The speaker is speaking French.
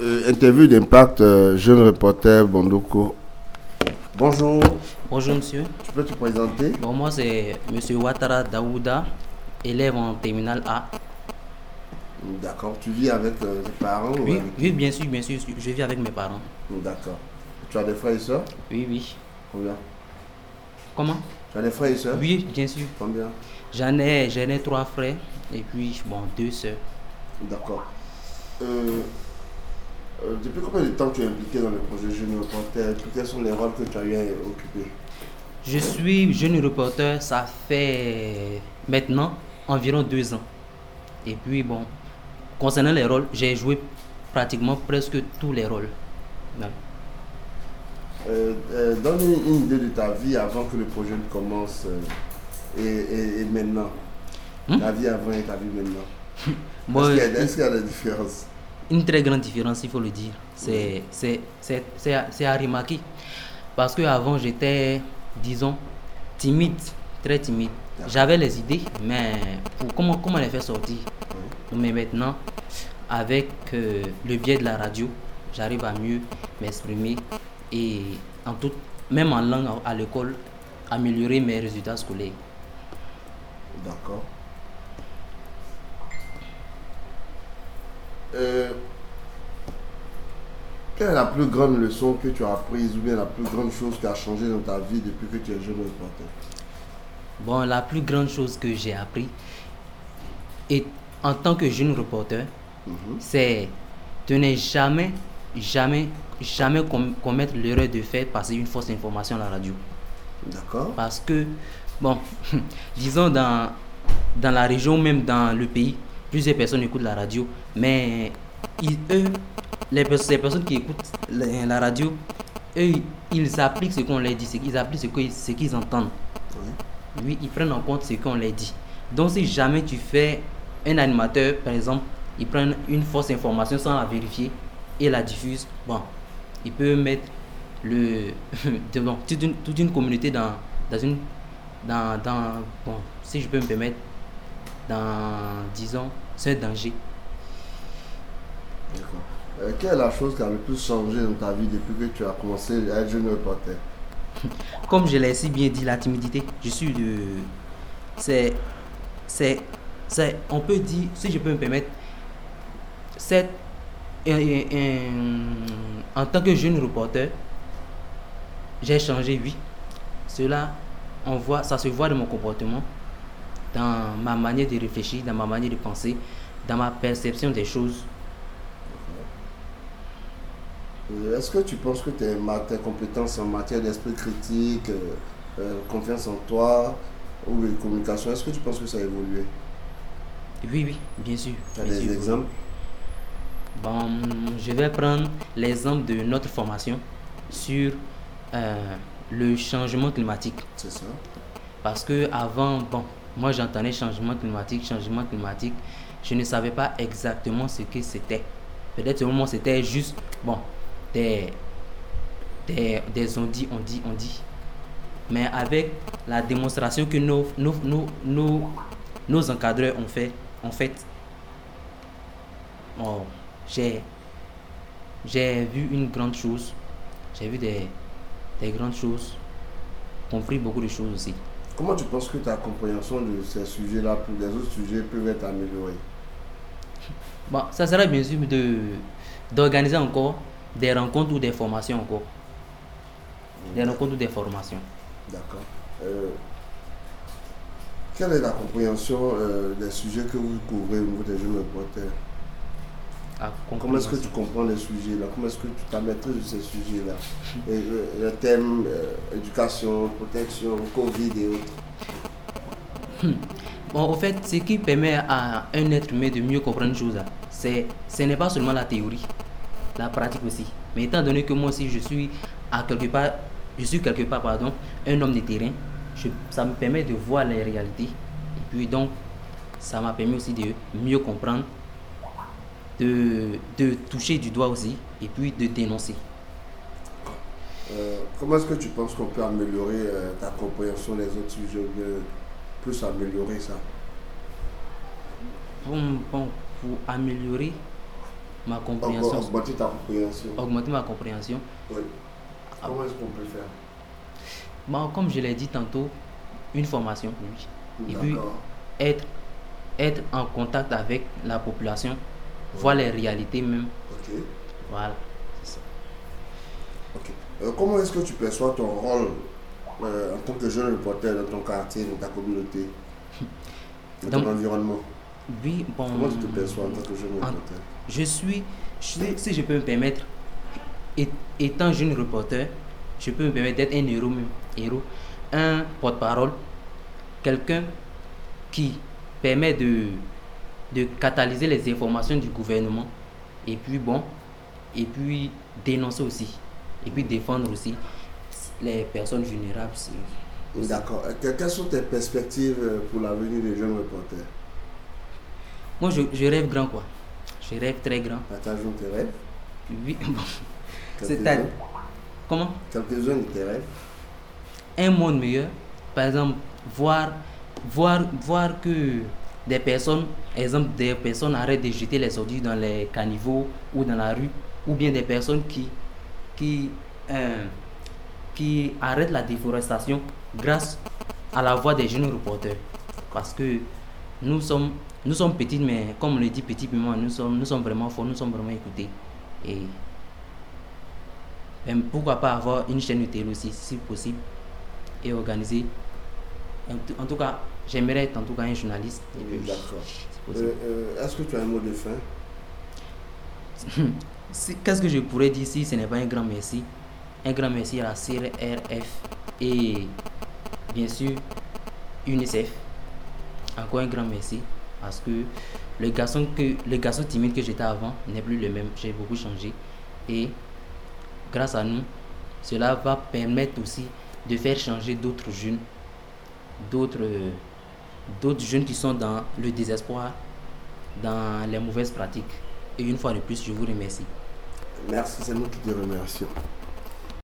Euh, interview d'impact, euh, jeune reporter Bondoko. Bonjour. Bonjour monsieur. Tu peux te présenter? Bon, moi c'est monsieur Ouattara Daouda, élève en terminale A. D'accord. Tu vis avec euh, tes parents ou Oui, avec- oui, bien sûr, bien sûr, je vis avec mes parents. D'accord. Tu as des frères et sœurs? Oui, oui. Combien? Comment? Tu as des frères et sœurs? Oui, bien sûr. Combien? J'en ai, j'en ai trois frères et puis bon, deux sœurs. D'accord. Euh, euh, depuis combien de temps tu es impliqué dans le projet Jeune Reporter? Quels sont les rôles que tu as eu à occuper? Je suis jeune reporter, ça fait maintenant environ deux ans. Et puis bon, concernant les rôles, j'ai joué pratiquement presque tous les rôles. Ouais. Euh, euh, donne une, une idée de ta vie avant que le projet ne commence et, et- et maintenant. Hmm? Ta vie avant et ta vie maintenant. Moi, Est-ce qu'il y, a- est-ce qu'il y a des différences? Une très grande différence, il faut le dire. C'est c'est- c'est- c'est à, remarquer. Parce qu'avant, j'étais, disons, timide, très timide. J'avais les idées, mais pour, comment, comment les faire sortir? Mais maintenant, avec euh, le biais de la radio, j'arrive à mieux m'exprimer et en tout, même en langue à l'école, améliorer mes résultats scolaires. D'accord. Euh, quelle est la plus grande leçon que tu as apprise ou bien la plus grande chose qui a changé dans ta vie depuis que tu es jeune reporter Bon, la plus grande chose que j'ai appris, et en tant que jeune reporter, Mhm. c'est de ne jamais, jamais, jamais com- commettre l'erreur de faire passer une fausse information à la radio. D'accord. Parce que, bon, disons dans, dans la région, même dans le pays, plusieurs personnes écoutent la radio, mais ils- eux, les, ces personnes qui écoutent la, la radio, eux, ils appliquent ce qu'on leur dit, qu'ils appliquent ce qu'ils ce qu'ils entendent. Oui. Oui, ils prennent en compte ce qu'on leur dit. Donc, si jamais tu fais un animateur, par exemple, il prend une fausse information sans la vérifier et la diffuse, bon, il peut mettre le, de- bon, toute, une, toute une communauté dans, dans une. Dans, dans, bon, si je peux me permettre, dans, disons, c'est un danger. D'accord. Euh, quelle est la chose qui a le plus changé dans ta vie depuis que tu as commencé à être jeune reporter Comme je l'ai si bien dit, la timidité, je suis de. C'est. C'est. c'est- On peut dire, si je peux me permettre, un- en tant que jeune reporter, j'ai changé, oui. Cela, on voit, ça se voit dans mon comportement, dans ma manière de réfléchir, dans ma manière de penser, dans ma perception des choses. Euh, Est-ce que tu penses que tes, compétences en matière d'esprit critique, euh, euh, confiance en toi ou de communication, est-ce que tu penses que ça a évolué? Oui, oui, bien sûr. Tu as bien des sûr. exemples? Bon, je vais prendre l'exemple de notre formation sur euh, le changement climatique. C'est ça Parce que avant, bon, moi j'entendais changement climatique, changement climatique. Je ne savais pas exactement ce que c'était. Peut-être au moment c'était juste, bon, des, des, des on dit, on dit. Mais avec la démonstration que nos, nos, nos, nos, encadreurs ont fait, en fait, bon, j'ai j'ai vu une grande chose. J'ai vu des, des grandes choses. Compris beaucoup de choses aussi. Comment tu penses que ta compréhension de ces sujets-là pour les autres sujets peuvent être améliorées? Bon, ça serait bien sûr de d'organiser encore des rencontres ou des formations encore. Des rencontres ou des formations. D'accord. Euh, quelle est la compréhension euh, des sujets que vous couvrez au niveau des jeunes reporters? À Comment est-ce que tu comprends les sujets là? Comment est-ce que tu t'as maîtrise de ces sujets-là? Et, euh, Le thème euh, éducation, protection, Covid et autres. Bon, au fait, ce qui permet à un être humain de mieux comprendre une chose, là, c'est, ce n'est pas seulement la théorie, la pratique aussi. Mais étant donné que moi aussi, je suis à quelque part, je suis quelque part, pardon, un homme de terrain, je- ça me permet de voir les réalités. Et puis donc, ça m'a permis aussi de mieux comprendre, de, de toucher du doigt aussi, et puis de dénoncer. Euh, comment est-ce que tu penses qu'on peut améliorer euh, ta compréhension des autres sujets ou bien plus améliorer ça? Bon, bon, pour améliorer, ma compréhension. Augmenter ta compréhension. Augmenter ma compréhension. Oui. Comment est-ce qu'on peut faire? Bon, comme je l'ai dit tantôt, une formation, oui. Et puis, être, être en contact avec la population, voir les réalités même. Ok. Voilà. c'est ça. Ok. Euh, comment est-ce que tu perçois ton rôle euh, en tant que jeune reporter dans ton quartier, dans ta communauté, dans ton environnement? Oui, bon. Comment tu te perçois en tant que jeune en- reporter? Je suis, je si je peux me permettre, étant jeune reporter, je peux me permettre d'être un héros, même, héros, un porte-parole, quelqu'un qui permet de, de catalyser les informations du gouvernement et puis bon, et puis dénoncer aussi, et puis défendre aussi les personnes vulnérables. D'accord. Euh, que- Quelles sont tes perspectives euh, pour l'avenir des jeunes reporters? Moi, je, je rêve grand quoi. Je rêve très grand. Partage-nous tes rêves? Oui, bon. C'est Quelques-uns Comment? Quelques-uns de tes rêves? un monde meilleur. Par exemple, voir, voir, voir que des personnes, exemple, des personnes arrêtent de jeter les ordures dans les caniveaux ou dans la rue, ou bien des personnes qui, qui, euh, qui arrêtent la déforestation grâce à la voix des jeunes reporters. Parce que nous sommes, nous sommes petites, mais comme on le dit petit moi, nous sommes, nous sommes vraiment forts, nous sommes vraiment écoutés. Et même pourquoi pas avoir une chaîne de télé aussi, si possible, et organiser. En tout cas, j'aimerais être en tout cas un journaliste. D'accord. Euh, euh, Est-ce que tu as un mot de fin? Qu'est-ce que je pourrais dire si ce n'est pas un grand merci? Un grand merci à la CRF et bien sûr UNICEF. Encore un grand merci parce que le garçon, que, le garçon timide que j'étais avant n'est plus le même. J'ai beaucoup changé et grâce à nous, cela va permettre aussi de faire changer d'autres jeunes, d'autres d'autres jeunes qui sont dans le désespoir, dans les mauvaises pratiques. Et une fois de plus, je vous remercie. Merci, c'est nous qui te remercions.